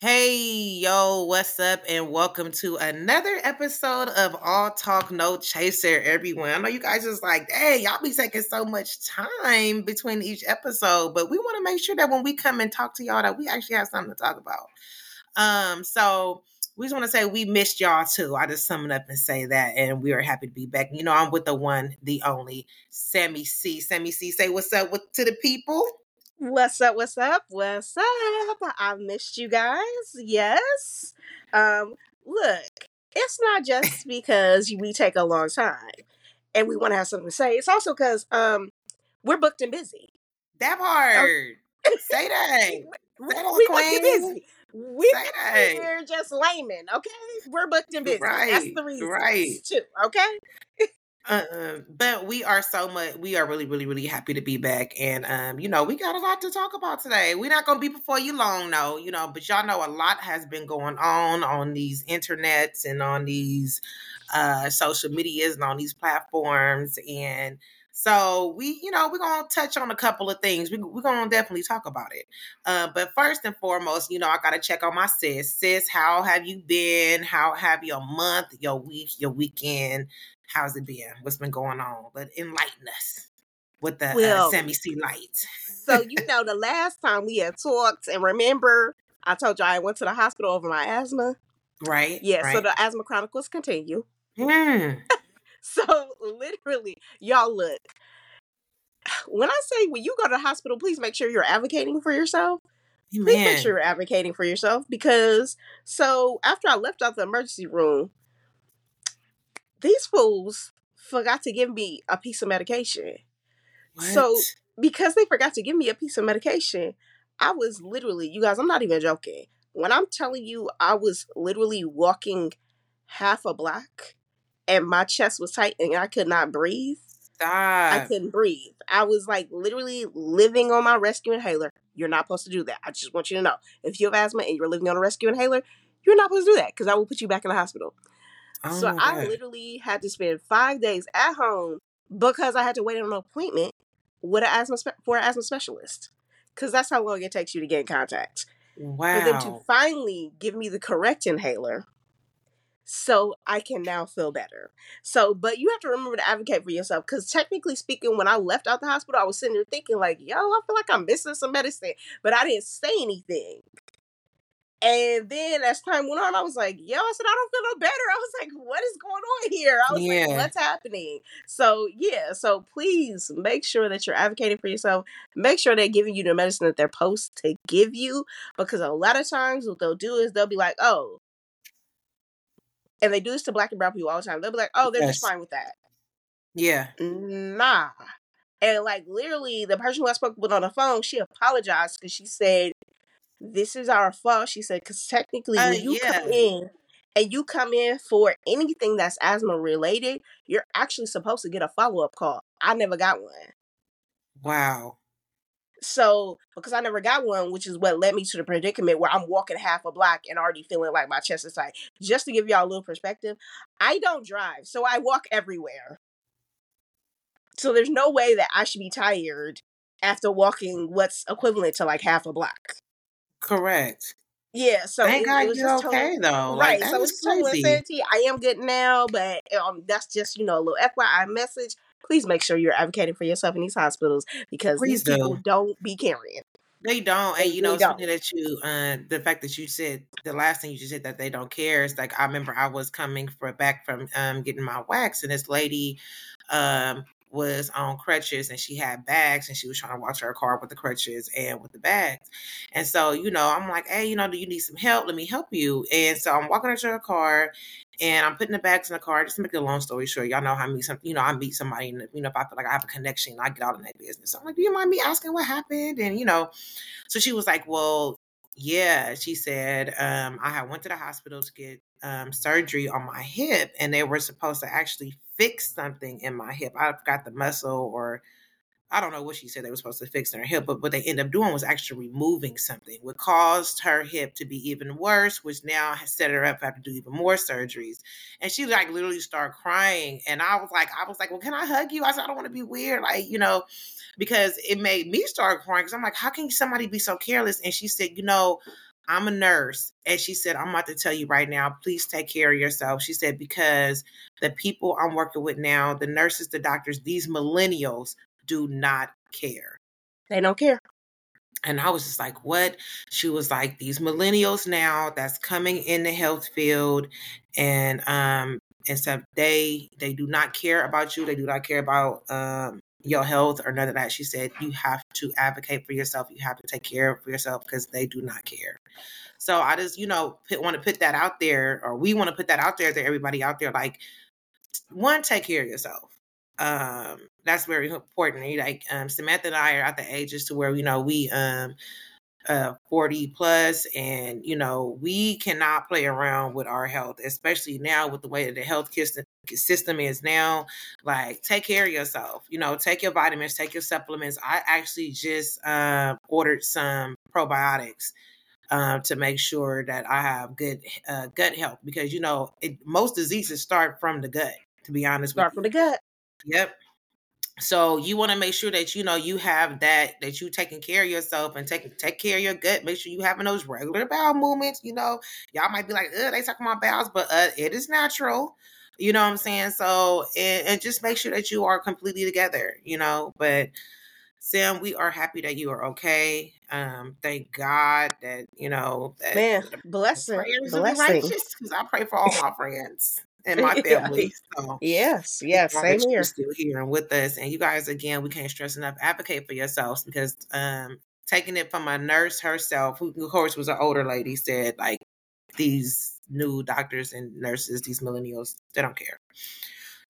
Hey, yo, what's up? And welcome to another episode of All Talk No Chaser, everyone. I know you guys is like, hey, y'all be taking so much time between each episode, but we want to make sure that when we come and talk to y'all, that we actually have something to talk about. Um, so we just want to say we missed y'all too. I just sum it up and say that, and we are happy to be back. You know, I'm with the one, the only Sammy C. Sammy C, say what's up with, to the people. What's up? What's up? What's up? I missed you guys. Yes. Um, look, it's not just because we take a long time and we want to have something to say. It's also because um we're booked and busy. That part. say that. we, we booked and busy. We are just laymen, okay? We're booked and busy. Right, That's the reason. Right. Too, okay? Uh, but we are so much we are really really really happy to be back and um you know we got a lot to talk about today we're not gonna be before you long no you know but y'all know a lot has been going on on these internets and on these uh social medias and on these platforms and so we, you know, we're gonna touch on a couple of things. We, we're gonna definitely talk about it. Uh, but first and foremost, you know, I gotta check on my sis. Sis, how have you been? How have your month, your week, your weekend? How's it been? What's been going on? But enlighten us with the uh, well, uh, Sammy C light. so you know, the last time we had talked, and remember, I told you I went to the hospital over my asthma. Right. Yeah. Right. So the asthma chronicles continue. Mm. So literally, y'all look. When I say when you go to the hospital, please make sure you're advocating for yourself. Amen. Please make sure you're advocating for yourself because so after I left out the emergency room, these fools forgot to give me a piece of medication. What? So because they forgot to give me a piece of medication, I was literally, you guys, I'm not even joking. When I'm telling you, I was literally walking half a block and my chest was tight and I could not breathe. Stop. I couldn't breathe. I was like literally living on my rescue inhaler. You're not supposed to do that. I just want you to know. If you have asthma and you're living on a rescue inhaler, you're not supposed to do that because I will put you back in the hospital. Oh, so I literally had to spend five days at home because I had to wait on an appointment with an asthma spe- for an asthma specialist because that's how long it takes you to get in contact. Wow. For them to finally give me the correct inhaler so I can now feel better. So, but you have to remember to advocate for yourself because technically speaking, when I left out the hospital, I was sitting there thinking, like, yo, I feel like I'm missing some medicine, but I didn't say anything. And then as time went on, I was like, yo, I said, I don't feel no better. I was like, what is going on here? I was yeah. like, what's happening? So, yeah, so please make sure that you're advocating for yourself. Make sure they're giving you the medicine that they're supposed to give you because a lot of times what they'll do is they'll be like, oh, and they do this to black and brown people all the time. They'll be like, "Oh, they're yes. just fine with that." Yeah. Nah. And like literally, the person who I spoke with on the phone, she apologized because she said, "This is our fault." She said, "Because technically, uh, when you yeah. come in and you come in for anything that's asthma related, you're actually supposed to get a follow up call. I never got one." Wow. So, because I never got one, which is what led me to the predicament where I'm walking half a block and already feeling like my chest is tight. Just to give y'all a little perspective, I don't drive, so I walk everywhere. So there's no way that I should be tired after walking what's equivalent to like half a block. Correct. Yeah, so thank it, God it you're okay total, though. Right, like, so it's total insanity. I am good now, but um, that's just you know a little FYI message please make sure you're advocating for yourself in these hospitals because please these people do. don't be carrying. They don't, and you know, something that you, uh, the fact that you said the last thing you just said that they don't care is like I remember I was coming for back from um getting my wax, and this lady, um, was on crutches and she had bags and she was trying to watch her car with the crutches and with the bags. And so, you know, I'm like, hey, you know, do you need some help? Let me help you. And so I'm walking her to her car and I'm putting the bags in the car. Just to make a long story short, y'all know how I meet some, you know, I meet somebody, and you know, if I feel like I have a connection, I get out in that business. So I'm like, do you mind me asking what happened? And you know, so she was like, well, yeah. She said, um, I had went to the hospital to get um, surgery on my hip, and they were supposed to actually fix something in my hip. I forgot the muscle or I don't know what she said they were supposed to fix in her hip, but what they ended up doing was actually removing something, which caused her hip to be even worse, which now has set her up to have to do even more surgeries. And she like literally started crying. And I was like, I was like, well, can I hug you? I said, I don't want to be weird. Like, you know, because it made me start crying because I'm like, how can somebody be so careless? And she said, you know, I'm a nurse. And she said, I'm about to tell you right now, please take care of yourself. She said, because the people I'm working with now, the nurses, the doctors, these millennials do not care. They don't care. And I was just like, what? She was like, these millennials now that's coming in the health field and um and so they they do not care about you. They do not care about um your health or none of that. She said you have to advocate for yourself. You have to take care of yourself because they do not care. So I just, you know, want to put that out there, or we want to put that out there to everybody out there. Like, one, take care of yourself. Um, that's very important. Like um, Samantha and I are at the ages to where you know we um uh 40 plus and you know we cannot play around with our health especially now with the way that the health system is now like take care of yourself you know take your vitamins take your supplements. I actually just uh, ordered some probiotics uh, to make sure that i have good uh, gut health because you know it, most diseases start from the gut to be honest start from the gut. Yep so you want to make sure that you know you have that that you taking care of yourself and taking take care of your gut. Make sure you having those regular bowel movements you know. Y'all might be like they talking about bowels but uh, it is natural you know what i'm saying? So and, and just make sure that you are completely together you know? But Sam, we are happy that you are okay. Um, thank God that you know that man, blessing, blessing. Because I pray for all my friends and my family. So yes, yes, same here. Still here and with us, and you guys again, we can't stress enough. Advocate for yourselves because um, taking it from a nurse herself, who of course was an older lady, said like these new doctors and nurses, these millennials, they don't care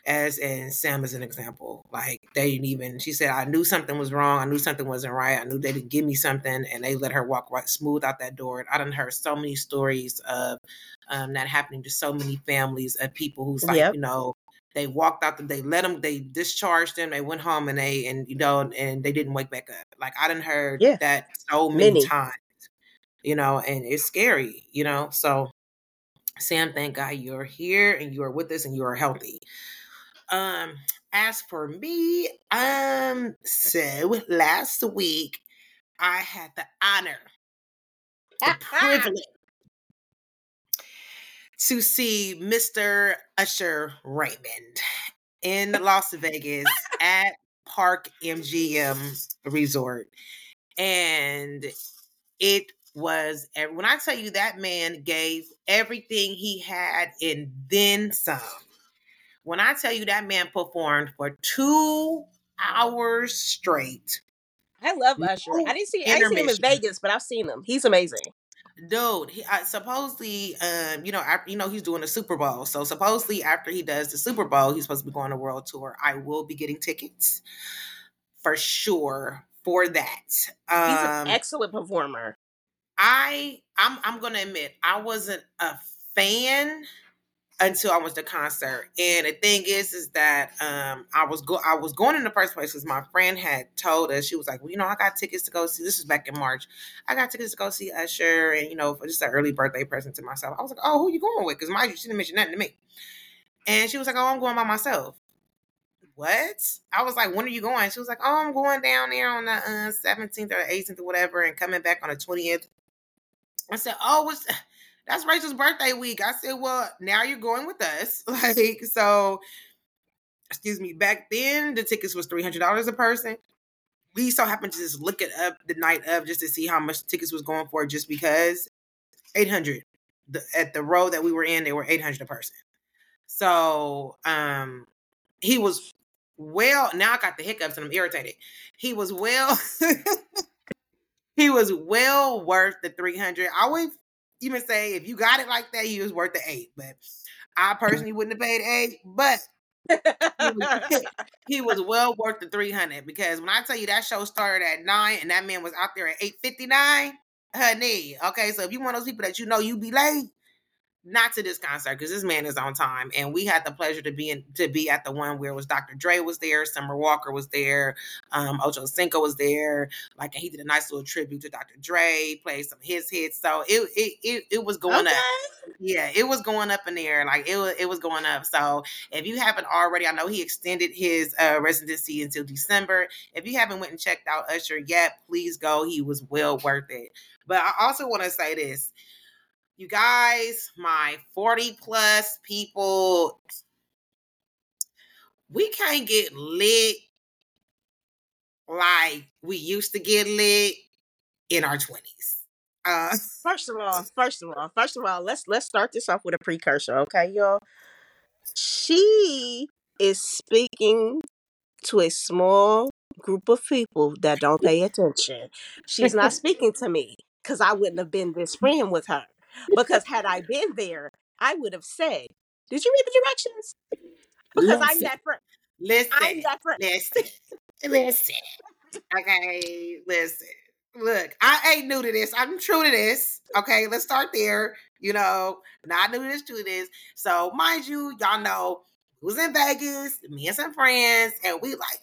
as and Sam as an example. Like they didn't even she said, I knew something was wrong, I knew something wasn't right, I knew they didn't give me something and they let her walk right smooth out that door. I done heard so many stories of um, that happening to so many families of people who's like, yep. you know, they walked out, they let them, they discharged them, they went home and they, and you know, and they didn't wake back up. Like I done heard yeah. that so many, many times, you know, and it's scary, you know. So Sam, thank God you're here and you are with us and you are healthy. Um, as for me, um, so last week I had the honor, the privilege to see Mr. Usher Raymond in Las Vegas at Park MGM Resort. And it was when I tell you that man gave everything he had and then some. When I tell you that man performed for two hours straight. I love Usher. I didn't see I didn't see him in Vegas, but I've seen him. He's amazing. Dude, he, I, supposedly, um, you know, after, you know, he's doing the Super Bowl. So supposedly, after he does the Super Bowl, he's supposed to be going to world tour. I will be getting tickets for sure for that. Um, he's an um, excellent performer. I, I'm, I'm going to admit, I wasn't a fan until I went to concert. And the thing is, is that um, I was go I was going in the first place because my friend had told us she was like, well, you know, I got tickets to go see. This was back in March. I got tickets to go see Usher, and you know, for just an early birthday present to myself. I was like, oh, who you going with? Because my she didn't mention nothing to me. And she was like, oh, I'm going by myself. What? I was like, when are you going? She was like, oh, I'm going down there on the uh, 17th or the 18th or whatever, and coming back on the 20th. I said, oh, what's that's Rachel's birthday week. I said, well, now you're going with us. Like, so, excuse me, back then the tickets was $300 a person. We so happened to just look it up the night of just to see how much tickets was going for just because 800 the, at the row that we were in, they were 800 a person. So, um, he was well, now I got the hiccups and I'm irritated. He was well, he was well worth the 300. I always even say if you got it like that, he was worth the eight. But I mm. personally wouldn't have paid eight, but he, was, he was well worth the 300 because when I tell you that show started at nine and that man was out there at 859, honey. Okay, so if you one of those people that you know you be late, not to this concert because this man is on time, and we had the pleasure to be in to be at the one where it was Dr. Dre was there, Summer Walker was there, um, Ocho Cinco was there. Like he did a nice little tribute to Dr. Dre, played some of his hits. So it it it, it was going okay. up. yeah, it was going up in there. Like it was, it was going up. So if you haven't already, I know he extended his uh, residency until December. If you haven't went and checked out Usher yet, please go. He was well worth it. But I also want to say this, you guys, my forty plus people, we can't get lit like we used to get lit in our 20s. Uh, first of all, first of all, first of all, let's let's start this off with a precursor, okay, y'all. She is speaking to a small group of people that don't pay attention. She's not speaking to me because I wouldn't have been this friend with her. Because had I been there, I would have said, "Did you read the directions?" Because listen, I'm that friend. Listen, I'm that friend. Listen, listen. Okay, listen look, I ain't new to this. I'm true to this. Okay, let's start there. You know, not new to this, true to this. So, mind you, y'all know who's in Vegas, me and some friends, and we like,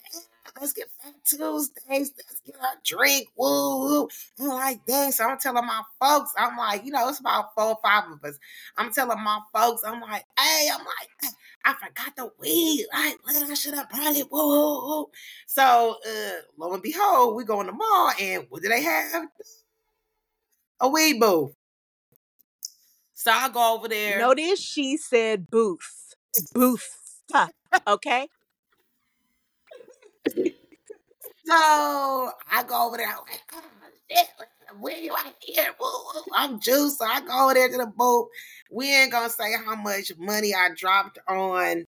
let's get Fat Tuesdays, let's get a drink, woo, woo. I'm like, dang, so I'm telling my folks, I'm like, you know, it's about four or five of us. I'm telling my folks, I'm like, hey, I'm like, I forgot the weed. Like, I should have brought it. Whoa, whoa, whoa. So, uh, lo and behold, we go in the mall, and what do they have? A weed booth. So I go over there. Notice she said booth. Booth. Okay. so I go over there. I'm like, oh, shit, where you at here? I'm juiced. So I go over there to the booth. We ain't gonna say how much money I dropped on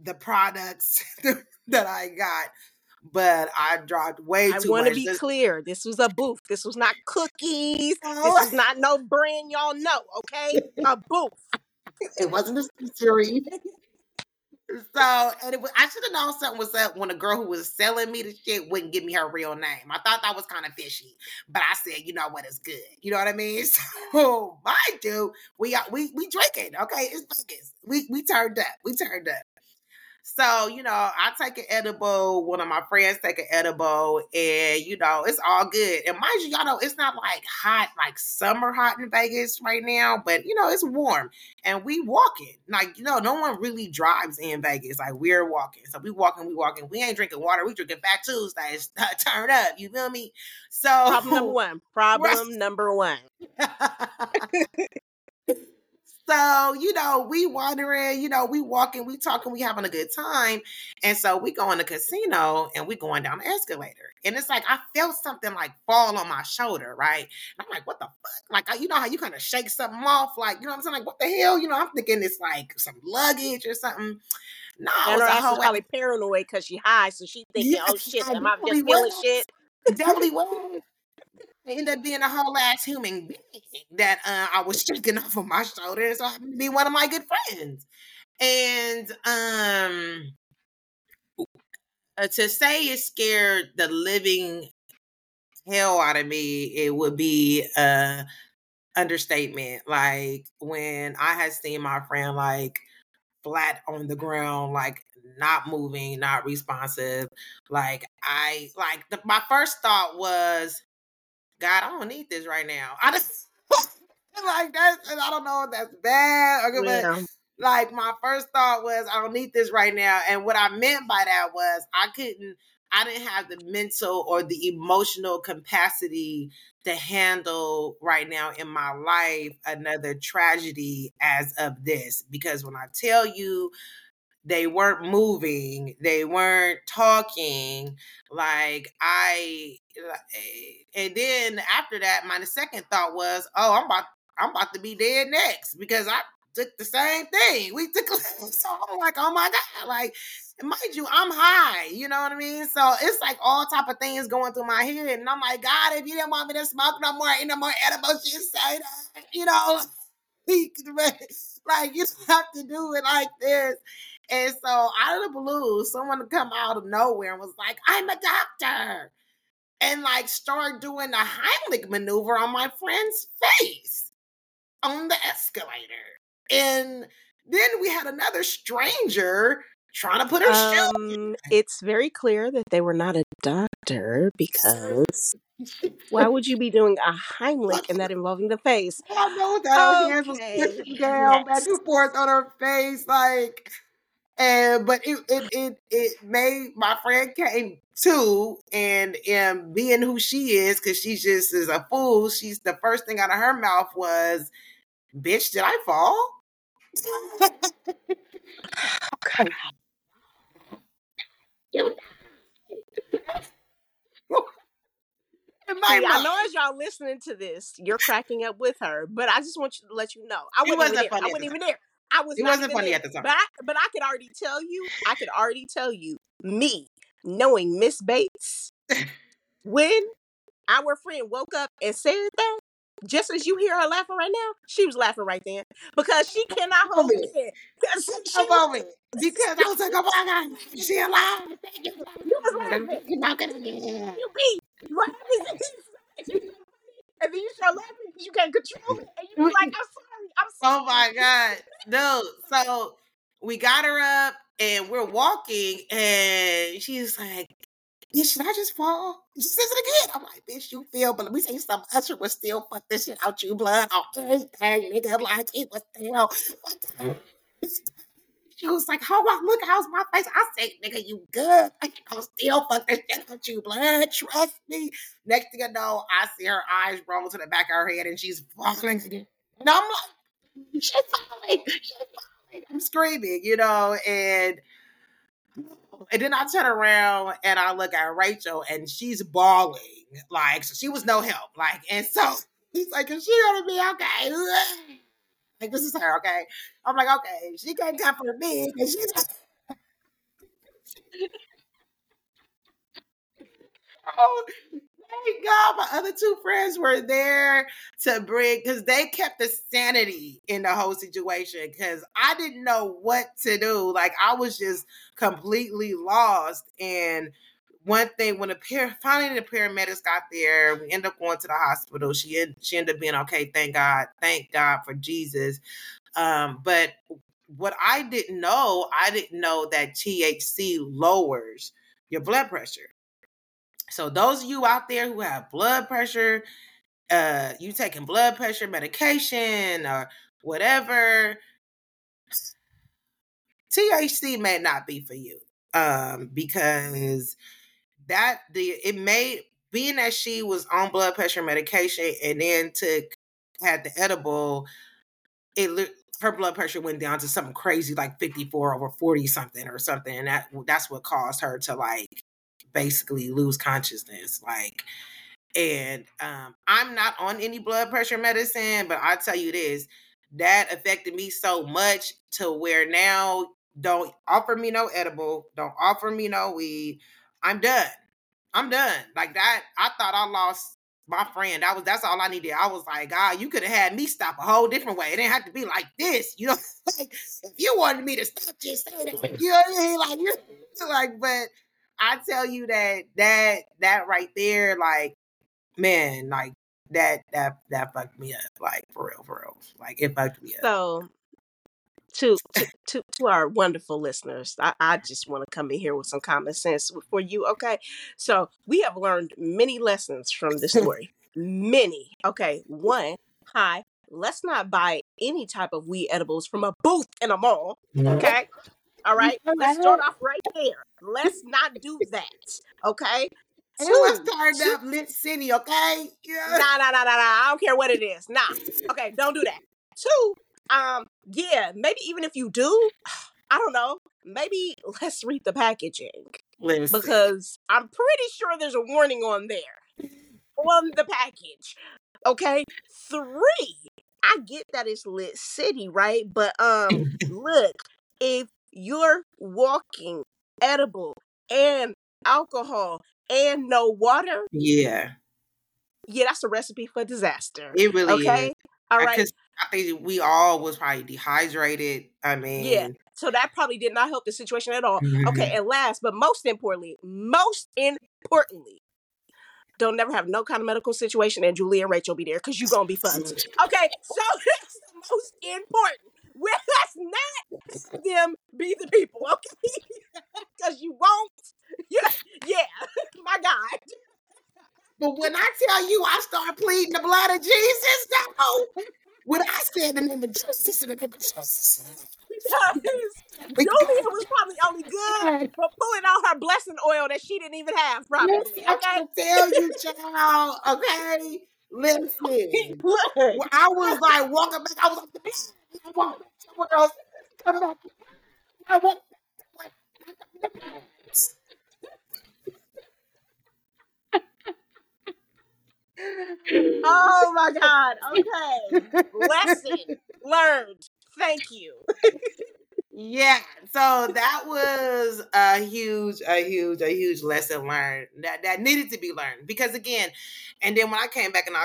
the products that I got, but I dropped way too much. I want to be this- clear. This was a booth. This was not cookies. This is not no brand y'all know. Okay, a booth. It wasn't a series. So, and it was, I should have known something was up when a girl who was selling me the shit wouldn't give me her real name. I thought that was kind of fishy, but I said, you know what, it's good. You know what I mean? So, mind you, we we we drinking. Okay, it's Vegas. We we turned up. We turned up. So, you know, I take an edible, one of my friends take an edible, and you know, it's all good. And mind you, y'all know it's not like hot, like summer hot in Vegas right now, but you know, it's warm. And we walking. Like, you know, no one really drives in Vegas. Like we're walking. So we walking, we walking. We ain't drinking water, we drinking Fat Tuesdays. Turn up. You feel me? So problem number one. Problem number one. So, you know, we wandering, you know, we walking, we talking, we having a good time. And so we go in the casino and we going down the escalator. And it's like I felt something like fall on my shoulder, right? And I'm like, what the fuck? Like, you know how you kind of shake something off, like, you know what I'm saying? Like, what the hell? You know, I'm thinking it's like some luggage or something. No, and her ass is probably paranoid because she high, so she thinking, oh shit, I am I just feeling shit? Definitely was ended up being a whole ass human being that uh, I was shaking off of my shoulders. So I happened to be one of my good friends. And um uh, to say it scared the living hell out of me, it would be a understatement. Like when I had seen my friend like flat on the ground, like not moving, not responsive. Like I like the, my first thought was God, I don't need this right now. I just like that's I don't know if that's bad or yeah. but like my first thought was I don't need this right now. And what I meant by that was I couldn't I didn't have the mental or the emotional capacity to handle right now in my life another tragedy as of this. Because when I tell you they weren't moving they weren't talking like i eh, and then after that my second thought was oh i'm about i'm about to be dead next because i took the same thing. We took so i'm like oh my god like mind you i'm high you know what i mean? So it's like all type of things going through my head and i'm like god if you didn't want me to smoke no more no more edible shit say that you know? Like you have to do it like this and so out of the blue, someone come out of nowhere and was like, I'm a doctor. And like start doing the Heimlich maneuver on my friend's face on the escalator. And then we had another stranger trying to put her um, It's very clear that they were not a doctor because why would you be doing a Heimlich and that involving the face? I know that okay. hands was pushing down back and forth on her face, like and but it it it, it made my friend came too, and and being who she is, because she just is a fool. She's the first thing out of her mouth was, "Bitch, did I fall?" oh, God. See, I know as y'all listening to this, you're cracking up with her, but I just want you to let you know I wasn't, even there. I wasn't even there. I was. It wasn't funny at the time, but I, but I could already tell you. I could already tell you. Me knowing Miss Bates, when our friend woke up and said that, just as you hear her laughing right now, she was laughing right then because she cannot hold it. A moment. Because I was like, oh my God, she alive. You was laughing. You're not gonna get it. You beat. What and then you start laughing because you can't control it. And you be like, I'm sorry. I'm sorry. Oh my God. No. So we got her up and we're walking and she's like, bitch, should I just fall? She says it again. I'm like, bitch, you feel, but let me say something. Usher was still fuck this shit out you blood on everything, nigga. Like, he was still. She was like, "How oh, look how's my face?" I said, "Nigga, you good? I can still fuck this shit out you, blood. Trust me." Next thing I know, I see her eyes roll to the back of her head, and she's falling again. And I'm like, "She's falling, she's falling." I'm screaming, you know, and and then I turn around and I look at Rachel, and she's bawling, like so she was no help, like, and so he's like, "Is she gonna be okay?" Like this is her, okay? I'm like, okay, she can't come for me because she's. oh, thank God, my other two friends were there to bring because they kept the sanity in the whole situation because I didn't know what to do. Like I was just completely lost and one thing when the pair finally the paramedics got there, we ended up going to the hospital. She she ended up being okay. Thank God. Thank God for Jesus. Um, but what I didn't know, I didn't know that THC lowers your blood pressure. So those of you out there who have blood pressure, uh, you taking blood pressure medication or whatever, THC may not be for you um, because that the it made being that she was on blood pressure medication and then took had the edible, it her blood pressure went down to something crazy like 54 over 40 something or something and that that's what caused her to like basically lose consciousness like and um i'm not on any blood pressure medicine but i tell you this that affected me so much to where now don't offer me no edible don't offer me no weed I'm done. I'm done. Like that, I thought I lost my friend. That was that's all I needed. I was like, God, you could have had me stop a whole different way. It didn't have to be like this. You know, like if you wanted me to stop, just say that. You know what I mean? Like you're like, but I tell you that that that right there, like, man, like that that that fucked me up. Like for real, for real. Like it fucked me up. So to, to to to our wonderful listeners, I, I just want to come in here with some common sense for you. Okay, so we have learned many lessons from this story. many. Okay, one. Hi. Let's not buy any type of weed edibles from a booth in a mall. Okay. All right. Let's start off right there. Let's not do that. Okay. Two, let's start up Lit City, okay? Yeah. Nah, nah, nah, nah, nah. I don't care what it is. Nah. Okay, don't do that. Two, um, yeah, maybe even if you do, I don't know, maybe let's read the packaging. Listen. Because I'm pretty sure there's a warning on there. on the package. Okay? Three. I get that it's lit city, right? But um look, if you're walking edible and alcohol and no water. Yeah. Yeah, that's a recipe for disaster. It really okay? is. All right. I think we all was probably dehydrated. I mean, yeah. So that probably did not help the situation at all. Mm-hmm. Okay, and last but most importantly, most importantly, don't never have no kind of medical situation, and Julie and Rachel be there because you're gonna be fun. Mm. Okay, so that's the most important. That let's not them be the people, okay? Because you won't. Yeah, yeah, my God. But when I tell you I start pleading the blood of Jesus, no. When I said the name of Jesus in the name of Jesus. Julia was probably only good for pulling out her blessing oil that she didn't even have, probably. Okay? I tell you, child, okay? Listen. I was like walking back, I was like, Else. Come back. I oh my God. Okay. Lesson learned. Thank you. Yeah. So that was a huge, a huge, a huge lesson learned that, that needed to be learned. Because again, and then when I came back and I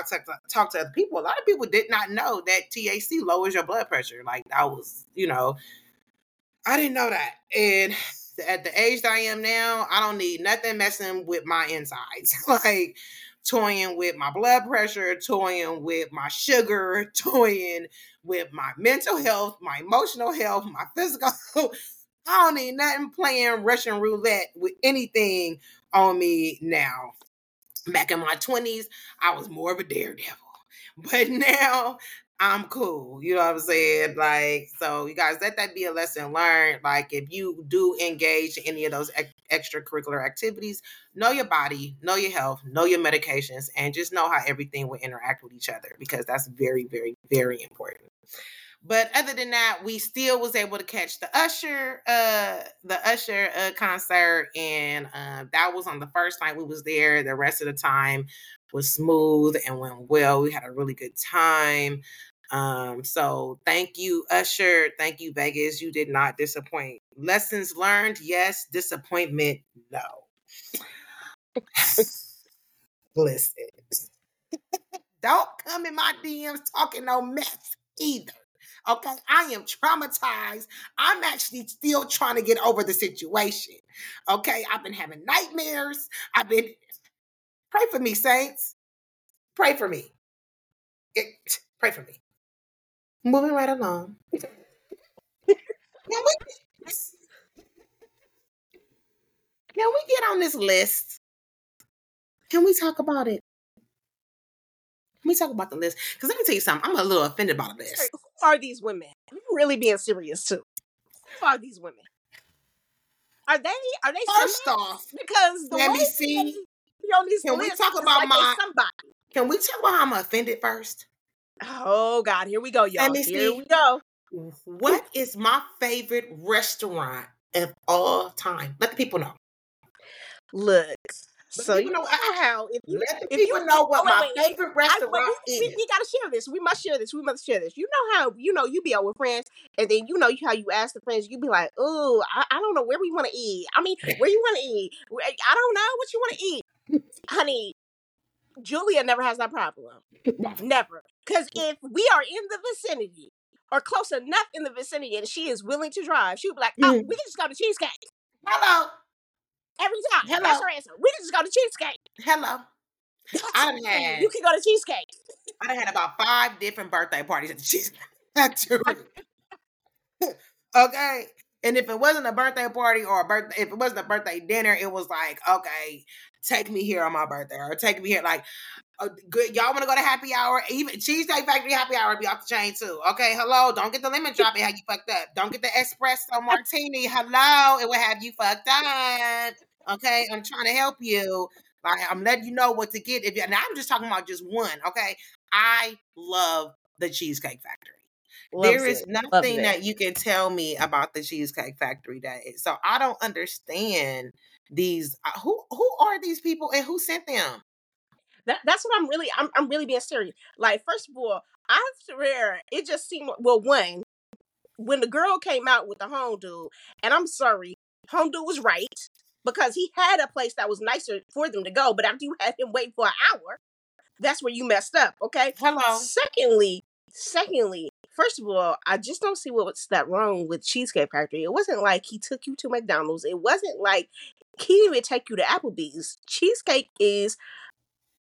talked to, other people, a lot of people did not know that THC lowers your blood pressure. Like I was, you know, I didn't know that. And at the age that I am now, I don't need nothing messing with my insides. like toying with my blood pressure, toying with my sugar, toying with my mental health, my emotional health, my physical. I don't need nothing playing Russian roulette with anything on me now. Back in my 20s, I was more of a daredevil. But now I'm cool. You know what I'm saying? Like, so you guys let that be a lesson learned. Like, if you do engage in any of those ex- extracurricular activities, know your body, know your health, know your medications, and just know how everything will interact with each other because that's very, very, very important. But other than that, we still was able to catch the Usher, uh, the Usher uh, concert, and uh, that was on the first night we was there. The rest of the time was smooth and went well. We had a really good time. Um, so thank you, Usher. Thank you, Vegas. You did not disappoint. Lessons learned, yes. Disappointment, no. Listen, don't come in my DMs talking no mess either. Okay, I am traumatized. I'm actually still trying to get over the situation. Okay, I've been having nightmares. I've been pray for me, saints. Pray for me. It, pray for me. Moving right along. can we can we get on this list? Can we talk about it? Can we talk about the list? Because let me tell you something. I'm a little offended about this. Who are these women? I'm really being serious too. Who are these women? Are they? Are they? First somebody? off, because the let me see. On these can we talk about like my? Somebody. Can we talk about how I'm offended first? Oh God, here we go, y'all. Here see. we go. What is my favorite restaurant of all time? Let the people know. Look, so you know how if you, let the if people you, know what oh, my wait, favorite restaurant I, we, is. We, we, gotta share this. We must share this. We must share this. You know how you know you be out with friends, and then you know how you ask the friends. You be like, "Oh, I, I don't know where we want to eat. I mean, where you want to eat? I don't know what you want to eat, honey." Julia never has that problem. never. Because if we are in the vicinity or close enough in the vicinity and she is willing to drive, she'll be like, oh, mm. we can just go to Cheesecake. Hello. Every time. Hello. That's her answer. We can just go to Cheesecake. Hello. I've had, you can go to Cheesecake. I had about five different birthday parties at the Cheesecake. Factory. Okay. And if it wasn't a birthday party or a birthday, if it wasn't a birthday dinner, it was like, okay, take me here on my birthday or take me here. Like, uh, good, y'all want to go to happy hour? Even Cheesecake Factory happy hour be off the chain too. Okay, hello, don't get the lemon drop. It have you fucked up. Don't get the espresso martini. Hello, it will have you fucked up. Okay, I'm trying to help you. Like, I'm letting you know what to get. If you, now I'm just talking about just one. Okay, I love the Cheesecake Factory. Loves there is it. nothing that you can tell me about the Cheesecake Factory that is. So I don't understand these. Uh, who who are these people and who sent them? That, that's what I'm really I'm, I'm really being serious. Like first of all, I swear it just seemed well one when the girl came out with the home dude, and I'm sorry, home dude was right because he had a place that was nicer for them to go, but after you had him wait for an hour, that's where you messed up. Okay. Hello. Secondly, secondly, first of all, I just don't see what's that wrong with Cheesecake Factory. It wasn't like he took you to McDonald's. It wasn't like he didn't even take you to Applebee's. Cheesecake is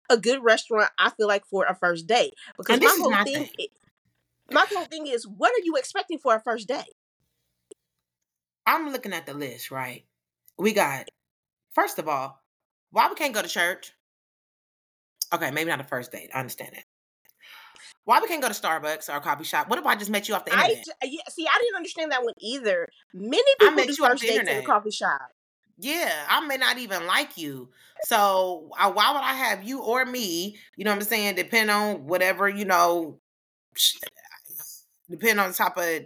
a good restaurant, I feel like, for a first date. Because my whole thing My whole thing is, what are you expecting for a first date? I'm looking at the list, right? We got, first of all, why we can't go to church? Okay, maybe not a first date. I understand that. Why we can't go to Starbucks or a coffee shop? What if I just met you off the internet? I, yeah, see, I didn't understand that one either. Many people I met do first dates in a coffee shop. Yeah, I may not even like you. So uh, why would I have you or me? You know what I'm saying? Depend on whatever you know. Depend on the type of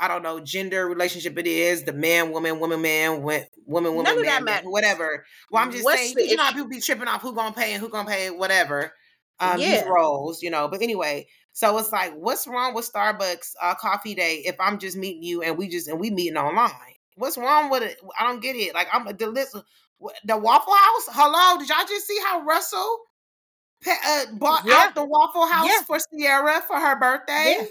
I don't know gender relationship it is. The man, woman, woman, man, woman, woman, None man, man whatever. Well, I'm just What's saying. You know people be tripping off who gonna pay and who gonna pay whatever. Um, yeah. these roles, you know. But anyway, so it's like, what's wrong with Starbucks uh, coffee day if I'm just meeting you and we just and we meeting online? What's wrong with it? I don't get it. Like I'm a delicious. The Waffle House. Hello, did y'all just see how Russell uh, bought yeah. out the Waffle House yeah. for Ciara for her birthday?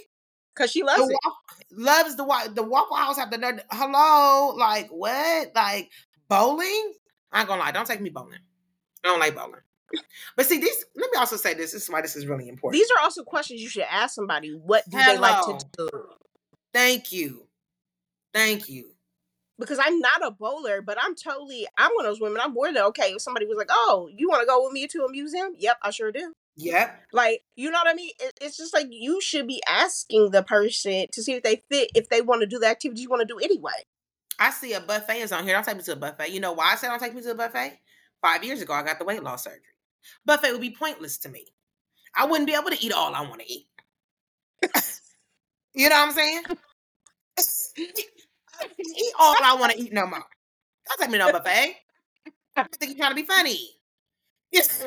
Yeah. Cause she loves the it. loves the the Waffle House. Have the nerd. Hello, like what? Like bowling? I ain't gonna lie. Don't take me bowling. I don't like bowling. But see, these. Let me also say this. This is why this is really important. These are also questions you should ask somebody. What do Hello. they like to do? Thank you. Thank you because I'm not a bowler, but I'm totally I'm one of those women. I'm more than okay if somebody was like, "Oh, you want to go with me to a museum?" Yep, I sure do. Yep. Like you know what I mean? It, it's just like you should be asking the person to see if they fit, if they want to do the activity you want to do anyway. I see a buffet is on here. Don't take me to a buffet. You know why I said don't take me to a buffet? Five years ago, I got the weight loss surgery. Buffet would be pointless to me. I wouldn't be able to eat all I want to eat. you know what I'm saying? eat all I want to eat no more. Don't take me no buffet. I think you're trying to be funny. Yes.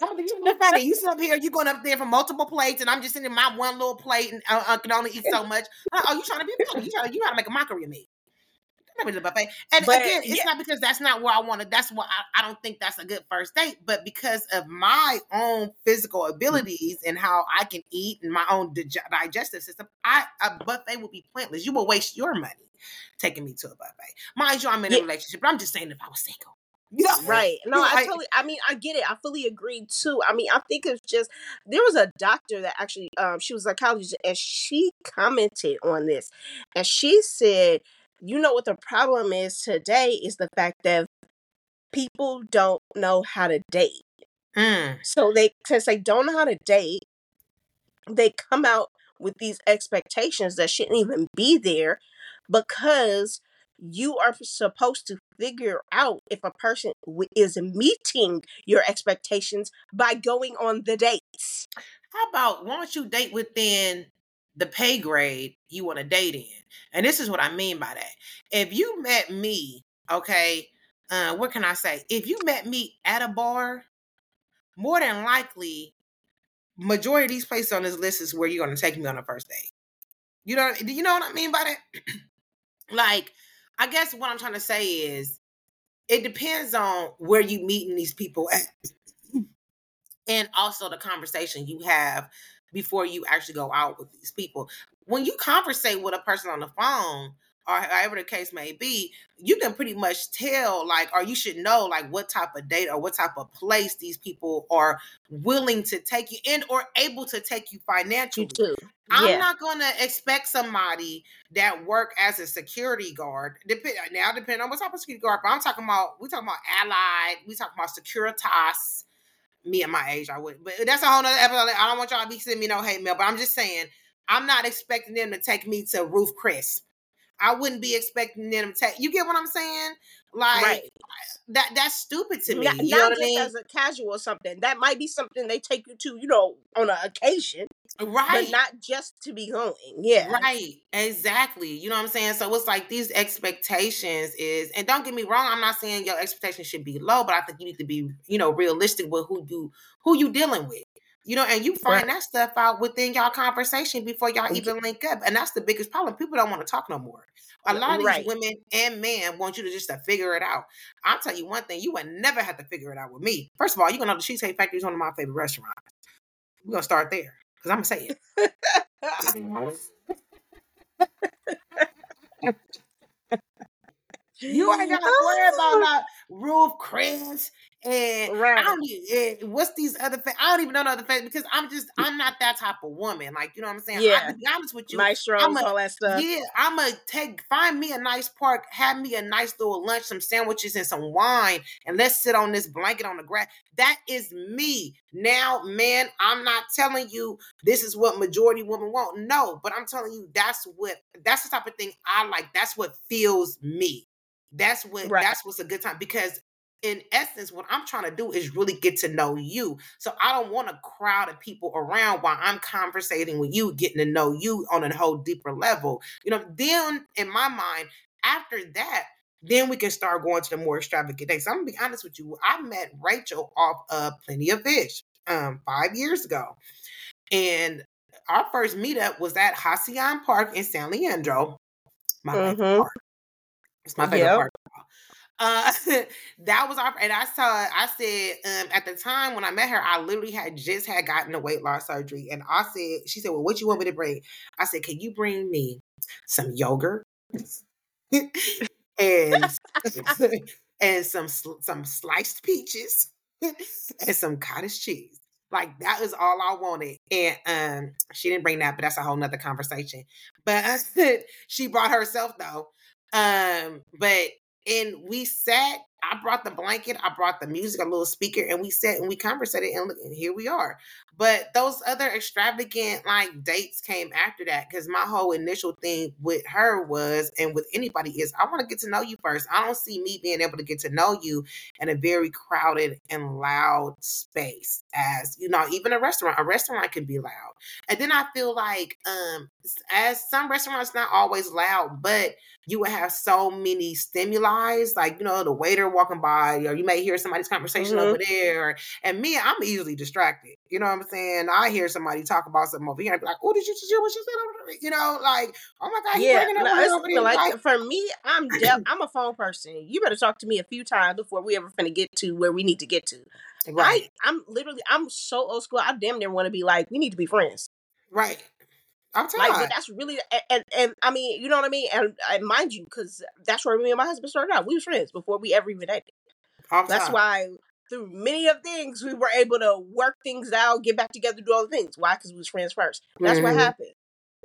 funny. You sit up here, you're going up there for multiple plates, and I'm just sitting in my one little plate and I, I can only eat so much. Oh, you trying to be funny? You trying to, you trying to make a mockery of me? Not the buffet. And but, again, it's yeah. not because that's not where I want to. That's why I, I, don't think that's a good first date. But because of my own physical abilities and how I can eat and my own digestive system, I a buffet would be pointless. You will waste your money taking me to a buffet. Mind you, I'm in yeah. a relationship, but I'm just saying if I was single. Right. No, I totally I mean, I get it. I fully agree too. I mean, I think it's just there was a doctor that actually um she was a psychologist and she commented on this. And she said you know what the problem is today is the fact that people don't know how to date. Mm. So they since they don't know how to date, they come out with these expectations that shouldn't even be there because you are supposed to figure out if a person is meeting your expectations by going on the dates. How about once you date within the pay grade you want to date in. And this is what I mean by that. If you met me, okay, uh, what can I say? If you met me at a bar, more than likely, majority of these places on this list is where you're going to take me on a first date. You know, do you know what I mean by that? like, I guess what I'm trying to say is, it depends on where you meeting these people at, and also the conversation you have before you actually go out with these people. When you conversate with a person on the phone, or however the case may be, you can pretty much tell, like, or you should know, like, what type of date or what type of place these people are willing to take you in or able to take you financially. You I'm not going to expect somebody that work as a security guard. Depend now, depending on what type of security guard. But I'm talking about, we talking about allied. We talking about Securitas me at my age, I would. But that's a whole nother episode. I don't want y'all to be sending me no hate mail, but I'm just saying, I'm not expecting them to take me to Ruth's Chris. I wouldn't be expecting them to take. You get what I'm saying? Like right. that. That's stupid to me. Not, you not just I mean? as a casual or something. That might be something they take you to, you know, on an occasion. Uh, right. But not just to be going. Yeah. Right. Exactly. You know what I'm saying? So it's like these expectations is, and don't get me wrong, I'm not saying your expectations should be low, but I think you need to be, you know, realistic with who you who you dealing with. You know, and you find right. that stuff out within y'all conversation before y'all even link up. And that's the biggest problem. People don't want to talk no more. A lot of right. these women and men want you to just to figure it out. I'll tell you one thing, you would never have to figure it out with me. First of all, you're gonna know the Cheesecake Factory is one of my favorite restaurants. We're gonna start there. Because I'm gonna say it. you ain't gotta worry about that Ruth Chris And right. I don't what's these other fa- I don't even know the other facts because I'm just I'm not that type of woman. Like you know what I'm saying? Yeah. I, to be honest with you, Mastro's, I'm a, all that stuff. Yeah, I'm gonna take find me a nice park, have me a nice little lunch, some sandwiches and some wine, and let's sit on this blanket on the grass. That is me. Now, man, I'm not telling you this is what majority women want. No, but I'm telling you that's what that's the type of thing I like. That's what feels me. That's what right. that's what's a good time because in essence, what I'm trying to do is really get to know you. So I don't want a crowd of people around while I'm conversating with you, getting to know you on a whole deeper level. You know, then in my mind, after that, then we can start going to the more extravagant days. So I'm gonna be honest with you. I met Rachel off of Plenty of Fish um, five years ago. And our first meetup was at Hacian Park in San Leandro. My mm-hmm. favorite park. It's my favorite yep. park. Uh, that was our, and I saw, I said, um, at the time when I met her, I literally had just had gotten a weight loss surgery. And I said, she said, well, what you want me to bring? I said, can you bring me some yogurt and, and some, some sliced peaches and some cottage cheese. Like that was all I wanted. And um, she didn't bring that, but that's a whole nother conversation. But I said she brought herself though. Um, but and we sat I brought the blanket, I brought the music, a little speaker, and we sat and we conversated, and, look, and here we are. But those other extravagant like dates came after that because my whole initial thing with her was, and with anybody is, I want to get to know you first. I don't see me being able to get to know you in a very crowded and loud space. As you know, even a restaurant, a restaurant can be loud, and then I feel like, um, as some restaurants not always loud, but you would have so many stimuli, like you know, the waiter walking by, or you may hear somebody's conversation mm-hmm. over there. And me, I'm easily distracted. You know what I'm saying? I hear somebody talk about something over here and be like, "Oh, did you just hear what she said?" You know, like, "Oh my god, yeah." No, like, like, for me, I'm de- I'm a phone person. You better talk to me a few times before we ever finna get to where we need to get to. Right. I, I'm literally, I'm so old school. I damn near want to be like, we need to be friends. Right. I'm Like, but that's really, and, and, and, I mean, you know what I mean? And, and mind you, because that's where me and my husband started out. We were friends before we ever even dated. I'm that's why through many of things we were able to work things out, get back together, do all the things. Why? Because we was friends first. That's mm-hmm. what happened.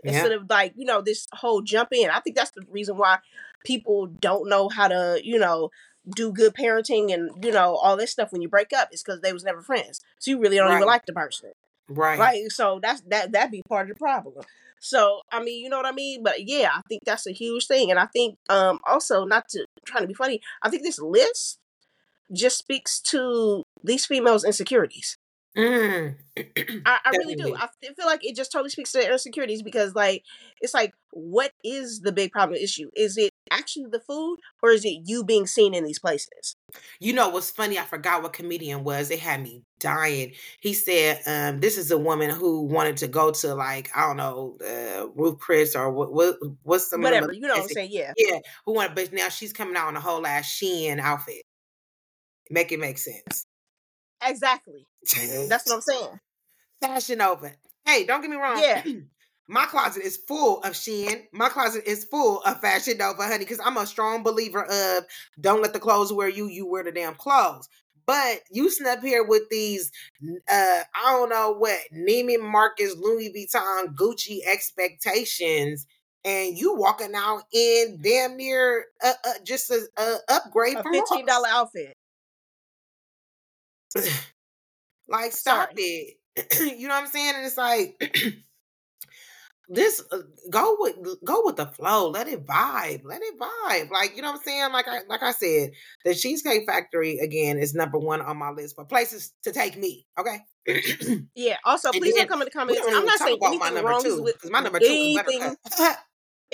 Instead of like, you know, this whole jump in. I think that's the reason why people don't know how to, you know, do good parenting and, you know, all this stuff when you break up is because they was never friends. So you really don't right. even like the person. Right. Right. So that's that that be part of the problem. So I mean, you know what I mean? But yeah, I think that's a huge thing. And I think um also not to trying to be funny, I think this list just speaks to these females' insecurities. Mm. I, I really do. I feel like it just totally speaks to their insecurities because, like, it's like, what is the big problem issue? Is it actually the food, or is it you being seen in these places? You know what's funny? I forgot what comedian was. They had me dying. He said, um, "This is a woman who wanted to go to like I don't know, uh, Ruth Chris or what, what what's some whatever you know what I'm saying? Yeah, yeah. Who wanted? But now she's coming out in a whole ass Shein outfit. Make it make sense. Exactly. That's what I'm saying. Fashion over. Hey, don't get me wrong. Yeah. My closet is full of Shein. My closet is full of Fashion Nova, honey, because I'm a strong believer of don't let the clothes wear you, you wear the damn clothes. But you snap here with these, uh, I don't know what, Neiman Marcus, Louis Vuitton, Gucci expectations, and you walking out in damn near uh, uh, just a, a upgrade a fifteen dollar outfit. like, stop Sorry. it. you know what I'm saying? And it's like this uh, go with go with the flow. Let it vibe. Let it vibe. Like, you know what I'm saying? Like I like I said, the Cheesecake Factory again is number one on my list for places to take me. Okay. yeah. Also, please don't come in the comments. I'm not saying anything my wrong two, with my number two anything.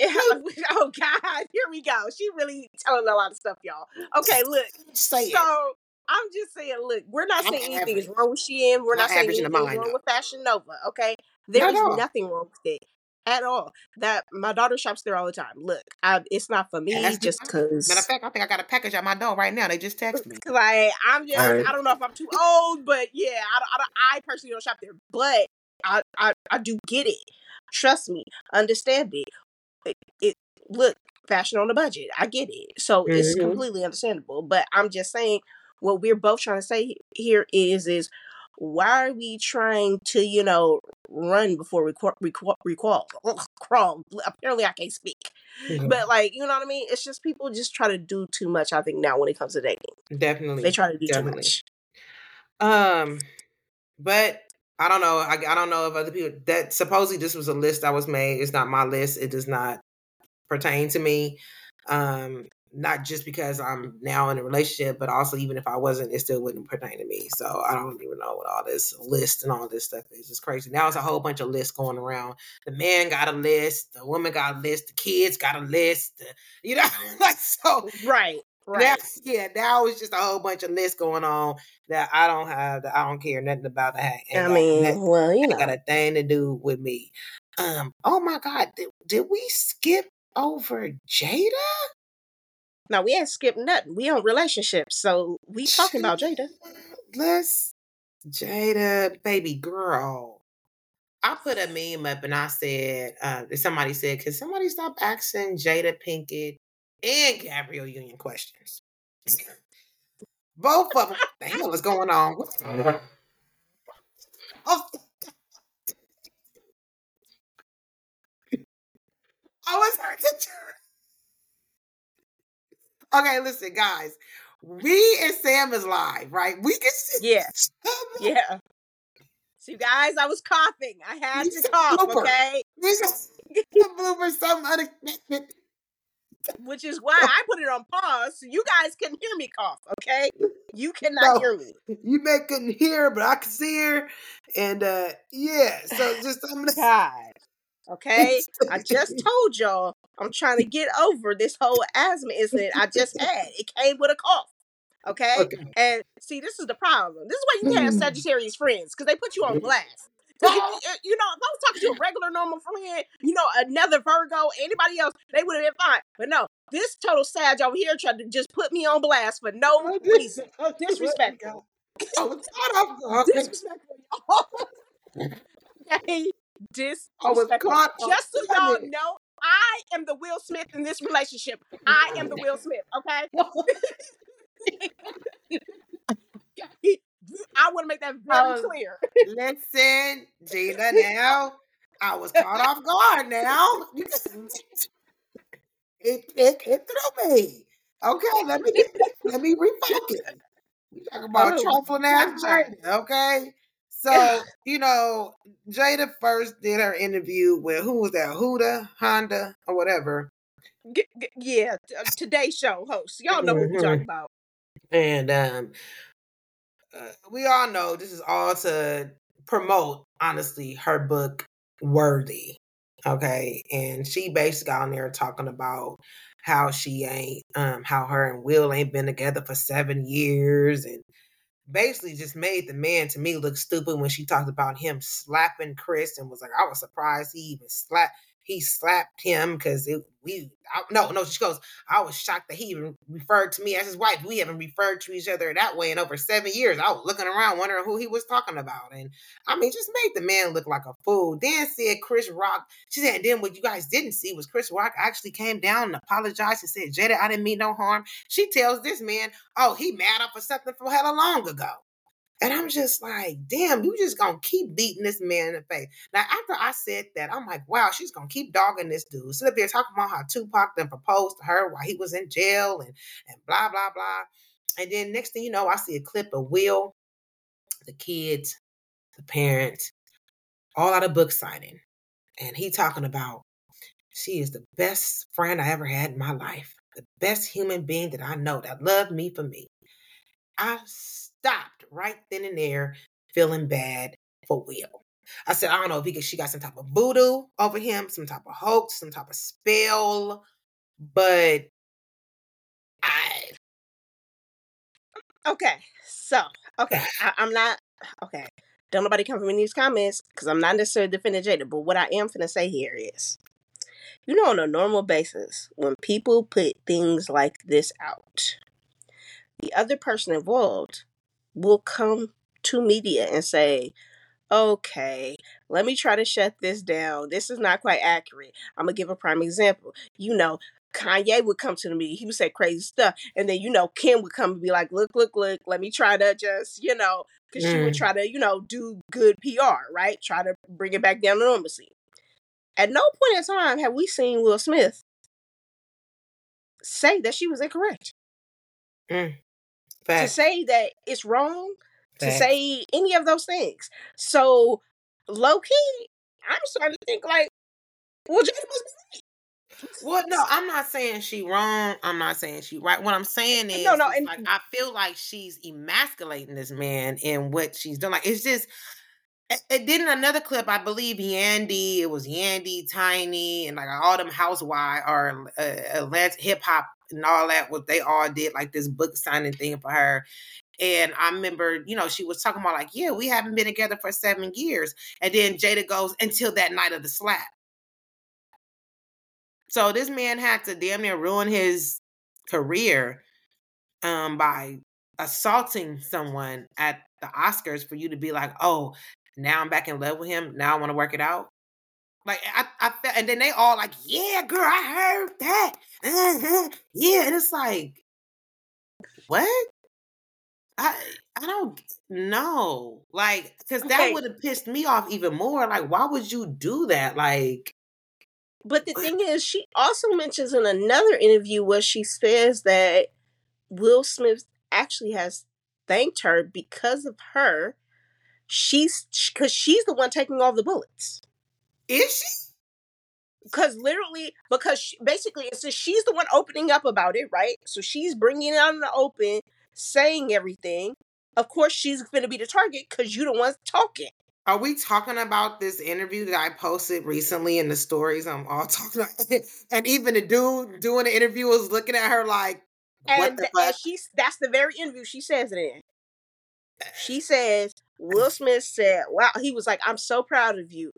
oh God, here we go. She really telling a lot of stuff, y'all. Okay, look. Say so it. I'm just saying, look, we're not I'm saying anything is wrong with Shein. We're not, not saying anything is wrong though. with Fashion Nova. Okay, there is nothing wrong with it at all. That my daughter shops there all the time. Look, I, it's not for me It's just because. Matter of fact, I think I got a package at my door right now. They just texted me. Like I'm just, right. I don't know if I'm too old, but yeah, I, I, I personally don't shop there, but I, I, I do get it. Trust me, understand it. It, it look fashion on a budget. I get it, so mm-hmm. it's completely understandable. But I'm just saying what we're both trying to say here is is why are we trying to you know run before we crawl, we crawl, crawl apparently i can't speak. Mm-hmm. but like you know what i mean? It's just people just try to do too much i think now when it comes to dating. Definitely. They try to do definitely. too much. Um but i don't know I, I don't know if other people that supposedly this was a list that was made it's not my list it does not pertain to me. Um not just because I'm now in a relationship, but also even if I wasn't, it still wouldn't pertain to me. So I don't even know what all this list and all this stuff is. It's crazy. Now it's a whole bunch of lists going around. The man got a list, the woman got a list, the kids got a list. You know, like so. Right. Right. Now, yeah, now it's just a whole bunch of lists going on that I don't have. That I don't care nothing about. That I mean, that, well, you know, got a thing to do with me. Um. Oh my God, did, did we skip over Jada? Now we ain't skipped nothing. We on relationships, so we talking about Jada. Let's Jada, baby girl. I put a meme up and I said, uh, somebody said, can somebody stop asking Jada Pinkett and Gabrielle Union questions? Both of them. the hell is going on? oh. I was hurt to Okay, listen, guys. We and Sam is live, right? We can see. Yeah. yeah. So, you guys, I was coughing. I had to cough, blooper. okay? blooper, something unexpected. Which is why I put it on pause so you guys can hear me cough, okay? You cannot no, hear me. You may couldn't hear, but I could see her. And uh yeah, so just I'm gonna God. Okay, I just told y'all I'm trying to get over this whole asthma incident I just had. It came with a cough. Okay? okay. And see, this is the problem. This is why you have mm. Sagittarius friends because they put you on blast. You, you, know, if I was talking to a regular normal friend, you know, another Virgo, anybody else, they would have been fine. But no, this total Sag over here tried to just put me on blast for no reason. Disrespectful. Disrespectful. okay disrespectful. Just so y'all know, I am the Will Smith in this relationship. I am the Will Smith, okay? I want to make that very um, clear. listen, Gina, now I was caught off guard now. it, it, it threw me. Okay, let me let me refocus. We talk about oh, trifling ass okay? So, you know, Jada first did her interview with who was that? Huda, Honda, or whatever. G- g- yeah, uh, Today Show host. Y'all know mm-hmm. what we're talking about. And um, uh, we all know this is all to promote, honestly, her book Worthy. Okay, and she basically on there talking about how she ain't, um, how her and Will ain't been together for seven years, and basically just made the man to me look stupid when she talked about him slapping Chris and was like, I was surprised he even slapped he slapped him because we I, no no she goes I was shocked that he even referred to me as his wife. We haven't referred to each other that way in over seven years. I was looking around wondering who he was talking about, and I mean just made the man look like a fool. Then said Chris Rock. She said then what you guys didn't see was Chris Rock actually came down and apologized and said Jada I didn't mean no harm. She tells this man oh he mad up for something from hella long ago. And I'm just like, damn, you just gonna keep beating this man in the face. Now, after I said that, I'm like, wow, she's gonna keep dogging this dude. Sit up there talking about how Tupac then proposed to her while he was in jail and and blah blah blah. And then next thing you know, I see a clip of Will, the kids, the parents, all out of book signing. And he talking about she is the best friend I ever had in my life, the best human being that I know that loved me for me. I stopped right then and there feeling bad for Will. I said, I don't know if he, she got some type of voodoo over him, some type of hoax, some type of spell, but I. Okay, so okay, I, am not okay. Don't nobody come from in these comments because I'm not necessarily defending Jada, but what I am gonna say here is, you know, on a normal basis, when people put things like this out, the other person involved will come to media and say, okay, let me try to shut this down. This is not quite accurate. I'm going to give a prime example. You know, Kanye would come to the meeting. He would say crazy stuff. And then, you know, Kim would come and be like, look, look, look, let me try to just, you know, because mm. she would mm. try to, you know, do good PR, right? Try to bring it back down to normalcy. At no point in time have we seen Will Smith say that she was incorrect. Mm. To say that it's wrong, to say any of those things. So, low key, I'm starting to think like, well, Jada be right. Well, no, I'm not saying she wrong. I'm not saying she right. What I'm saying is, no, no, and, like I feel like she's emasculating this man in what she's doing. Like it's just, it, did in another clip. I believe Yandy. It was Yandy, Tiny, and like all them housewives or uh, uh hip hop and all that. What they all did like this book signing thing for her, and I remember, you know, she was talking about like, yeah, we haven't been together for seven years. And then Jada goes, until that night of the slap. So this man had to damn near ruin his career um, by assaulting someone at the Oscars for you to be like, oh, now I'm back in love with him. Now I want to work it out. Like I, I felt, and then they all like, yeah, girl, I heard that. Uh-huh. Yeah, and it's like, what? I I don't know. Like, because that okay. would have pissed me off even more. Like, why would you do that? Like, but the thing is, she also mentions in another interview where she says that Will Smith actually has thanked her because of her. She's because she's the one taking all the bullets. Is she? because literally because she, basically it says she's the one opening up about it right so she's bringing it out in the open saying everything, of course she's going to be the target because you the one talking. Are we talking about this interview that I posted recently in the stories? I'm all talking about, and even the dude doing the interview was looking at her like, "What and, the fuck?" And she's that's the very interview she says it in. She says Will Smith said, "Wow," he was like, "I'm so proud of you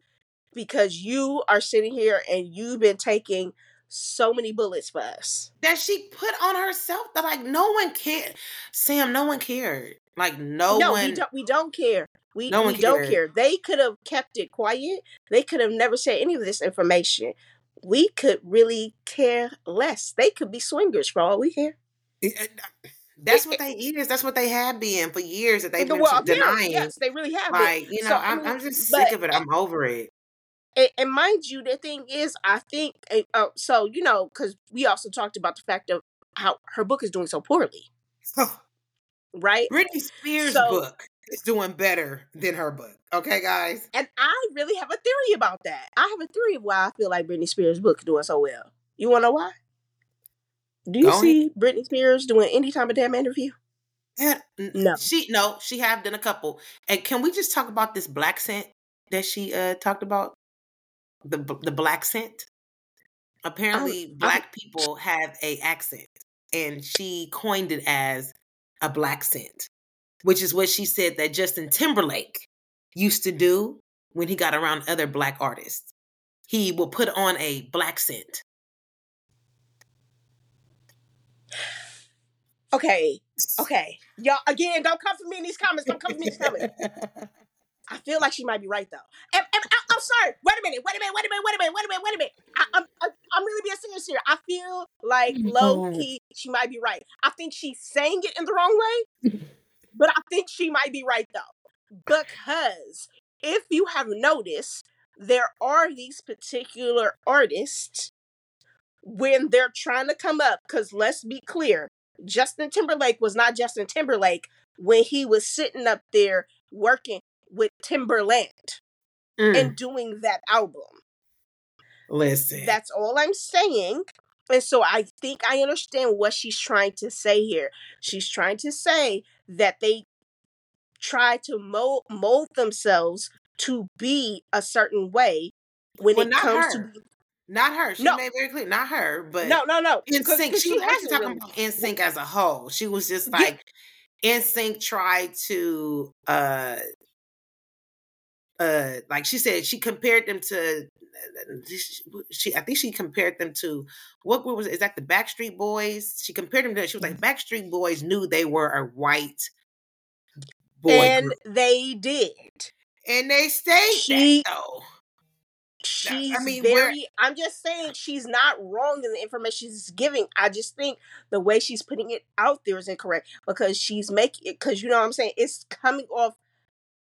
because you are sitting here and you've been taking so many bullets for us. That she put on herself that like no one cared. Sam no one cared. Like no, one no one we don't, we don't care. We, no we don't care. They could have kept it quiet. They could have never said any of this information. We could really care less. They could be swingers for all we care eh, eh, that's what they is. That's what they have been for years that they've been well, denying. Yes, they really have. Like been. you know, so, I'm, I'm just sick of it. I'm over it. And, and mind you, the thing is, I think uh, so. You know, because we also talked about the fact of how her book is doing so poorly. right? Britney Spears' so, book is doing better than her book. Okay, guys. And I really have a theory about that. I have a theory of why I feel like Britney Spears' book is doing so well. You want to know why? Do you Go see ahead. Britney Spears doing any type of damn interview? Yeah, no, she no, she have done a couple. And can we just talk about this black scent that she uh talked about? the the black scent. Apparently, black people have a accent, and she coined it as a black scent, which is what she said that Justin Timberlake used to do when he got around other black artists. He will put on a black scent. Okay, okay, y'all. Again, don't come for me in these comments. Don't come for me in these comments. I feel like she might be right though. And, and I, am sorry. Wait a minute. Wait a minute. Wait a minute. Wait a minute. Wait a minute. Wait a minute. I, I'm, I'm really being serious here. I feel like low key she might be right. I think she's saying it in the wrong way, but I think she might be right though, because if you have noticed, there are these particular artists when they're trying to come up. Because let's be clear, Justin Timberlake was not Justin Timberlake when he was sitting up there working with Timbaland mm. and doing that album. Listen. That's all I'm saying. And so I think I understand what she's trying to say here. She's trying to say that they try to mold, mold themselves to be a certain way when well, it comes her. to not her. She no. made very clear. Not her, but no, no, no. NSYNC. She, she was actually talking really. about NSYNC as a whole. She was just like yeah. NSYNC tried to uh uh like she said she compared them to she I think she compared them to what was it? Is that the Backstreet Boys? She compared them to she was like Backstreet Boys knew they were a white boy and group. they did. And they stayed she, that, though. She's I mean, very I'm just saying she's not wrong in the information she's giving. I just think the way she's putting it out there is incorrect because she's making it because you know what I'm saying it's coming off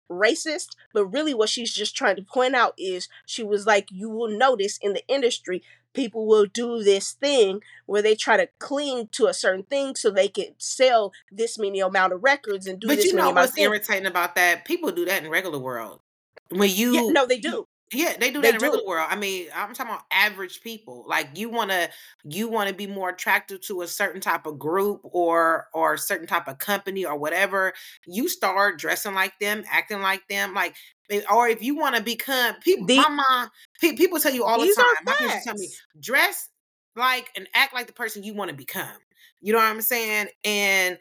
racist, but really what she's just trying to point out is she was like, you will notice in the industry, people will do this thing where they try to cling to a certain thing so they can sell this many amount of records and do but this you know what's irritating about that? People do that in regular world. When you yeah, no, they do. Yeah, they do that they in the regular world. I mean, I'm talking about average people. Like you wanna you wanna be more attractive to a certain type of group or or a certain type of company or whatever. You start dressing like them, acting like them, like eh, or if you want to become people. The, my mom, pe- people tell you all the time. My parents tell me dress like and act like the person you want to become. You know what I'm saying? And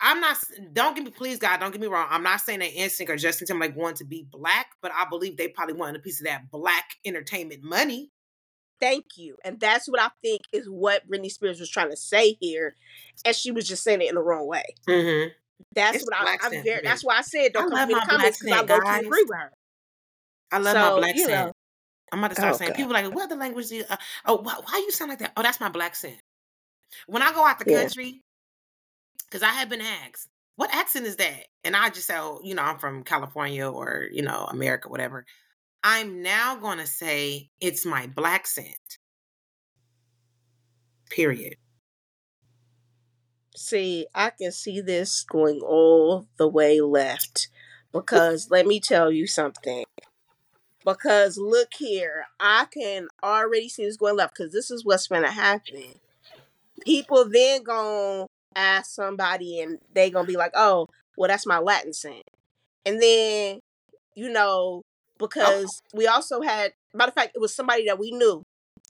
I'm not. Don't get me, please, God. Don't get me wrong. I'm not saying that NSYNC or Justin Timberlake want to be black, but I believe they probably wanted a piece of that black entertainment money. Thank you, and that's what I think is what Britney Spears was trying to say here, and she was just saying it in the wrong way. Mm-hmm. That's it's what I, am very. That's why I said don't come in the comments because I go to agree with her. I love so, my black scent. Know. I'm about to start oh, saying God. people like, what the language do you, uh, oh, why, why you sound like that? Oh, that's my black scent. When I go out the yeah. country, because I have been asked, what accent is that? And I just say, oh, you know, I'm from California or, you know, America, whatever. I'm now going to say it's my black scent. Period. See, I can see this going all the way left because let me tell you something. Because look here, I can already see this going left because this is what's going to happen. People then going ask somebody and they gonna be like, oh, well, that's my Latin scent. And then, you know, oh. because we also had, matter of fact, it was somebody that we knew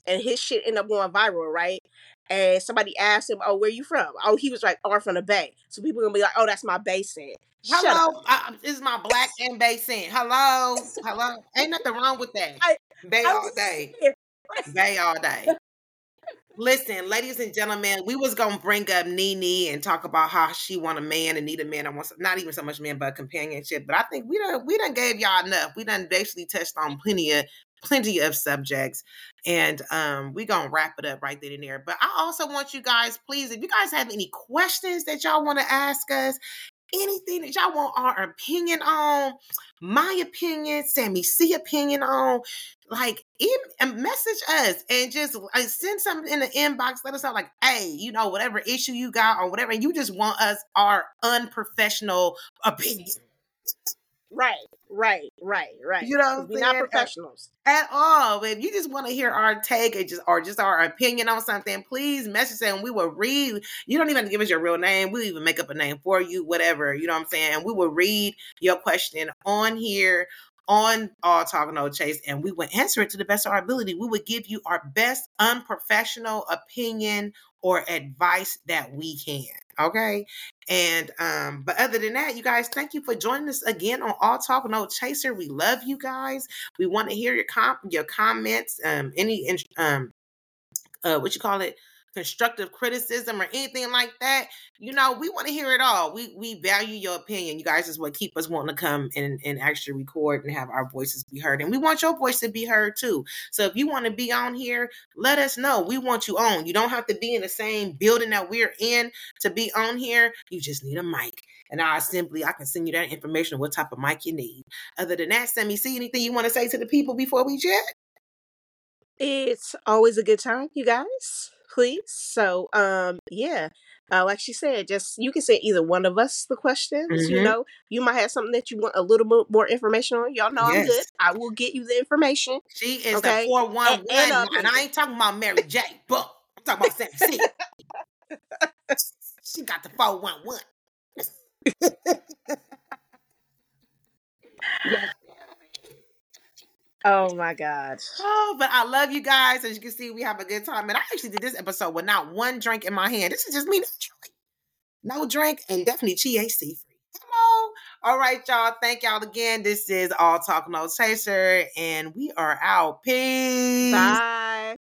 and his shit ended up going viral, right? And somebody asked him, "Oh, where you from?" Oh, he was like, "Oh, I'm from the Bay." So people gonna be like, "Oh, that's my Bay scent." Hello, I, this is my black and Bay scent. Hello, hello, ain't nothing wrong with that. I, Bay all day, Bay all day. Listen, ladies and gentlemen, we was gonna bring up Nene and talk about how she want a man and need a man. I want not even so much man, but companionship. But I think we done we done gave y'all enough. We done basically touched on plenty of plenty of subjects, and um, we gonna wrap it up right then and there. But I also want you guys, please, if you guys have any questions that y'all want to ask us, anything that y'all want our opinion on, my opinion, Sammy C opinion on, like even message us and just like, send something in the inbox. Let us know, like, hey, you know, whatever issue you got or whatever, and you just want us our unprofessional opinion. Right, right, right, right. You know, we're not professionals at, at all. But if you just want to hear our take or just or just our opinion on something, please message us and we will read. You don't even have to give us your real name. We'll even make up a name for you, whatever. You know what I'm saying? And we will read your question on here on All Talk No Chase, and we will answer it to the best of our ability. We will give you our best unprofessional opinion or advice that we can. Okay. And um, but other than that, you guys, thank you for joining us again on All Talk No Chaser. We love you guys. We want to hear your com your comments, um, any um uh what you call it constructive criticism or anything like that, you know, we want to hear it all. We we value your opinion. You guys is what keep us wanting to come and, and actually record and have our voices be heard. And we want your voice to be heard too. So if you want to be on here, let us know. We want you on. You don't have to be in the same building that we're in to be on here. You just need a mic. And I simply I can send you that information of what type of mic you need. Other than that, Sammy C anything you want to say to the people before we jet? It's always a good time, you guys please. So, um, yeah, uh, like she said, just you can say either one of us the questions. Mm-hmm. You know, you might have something that you want a little bit more information on. Y'all know yes. I'm good. I will get you the information. She is okay? the four one one, and I ain't talking about Mary J. But I'm talking about Sam C. she got the four one one. Oh my God. Oh, but I love you guys. As you can see, we have a good time. And I actually did this episode with not one drink in my hand. This is just me naturally. No drink and definitely THC free. Hello. All right, y'all. Thank y'all again. This is All Talk No Chaser, and we are out. Peace. Bye.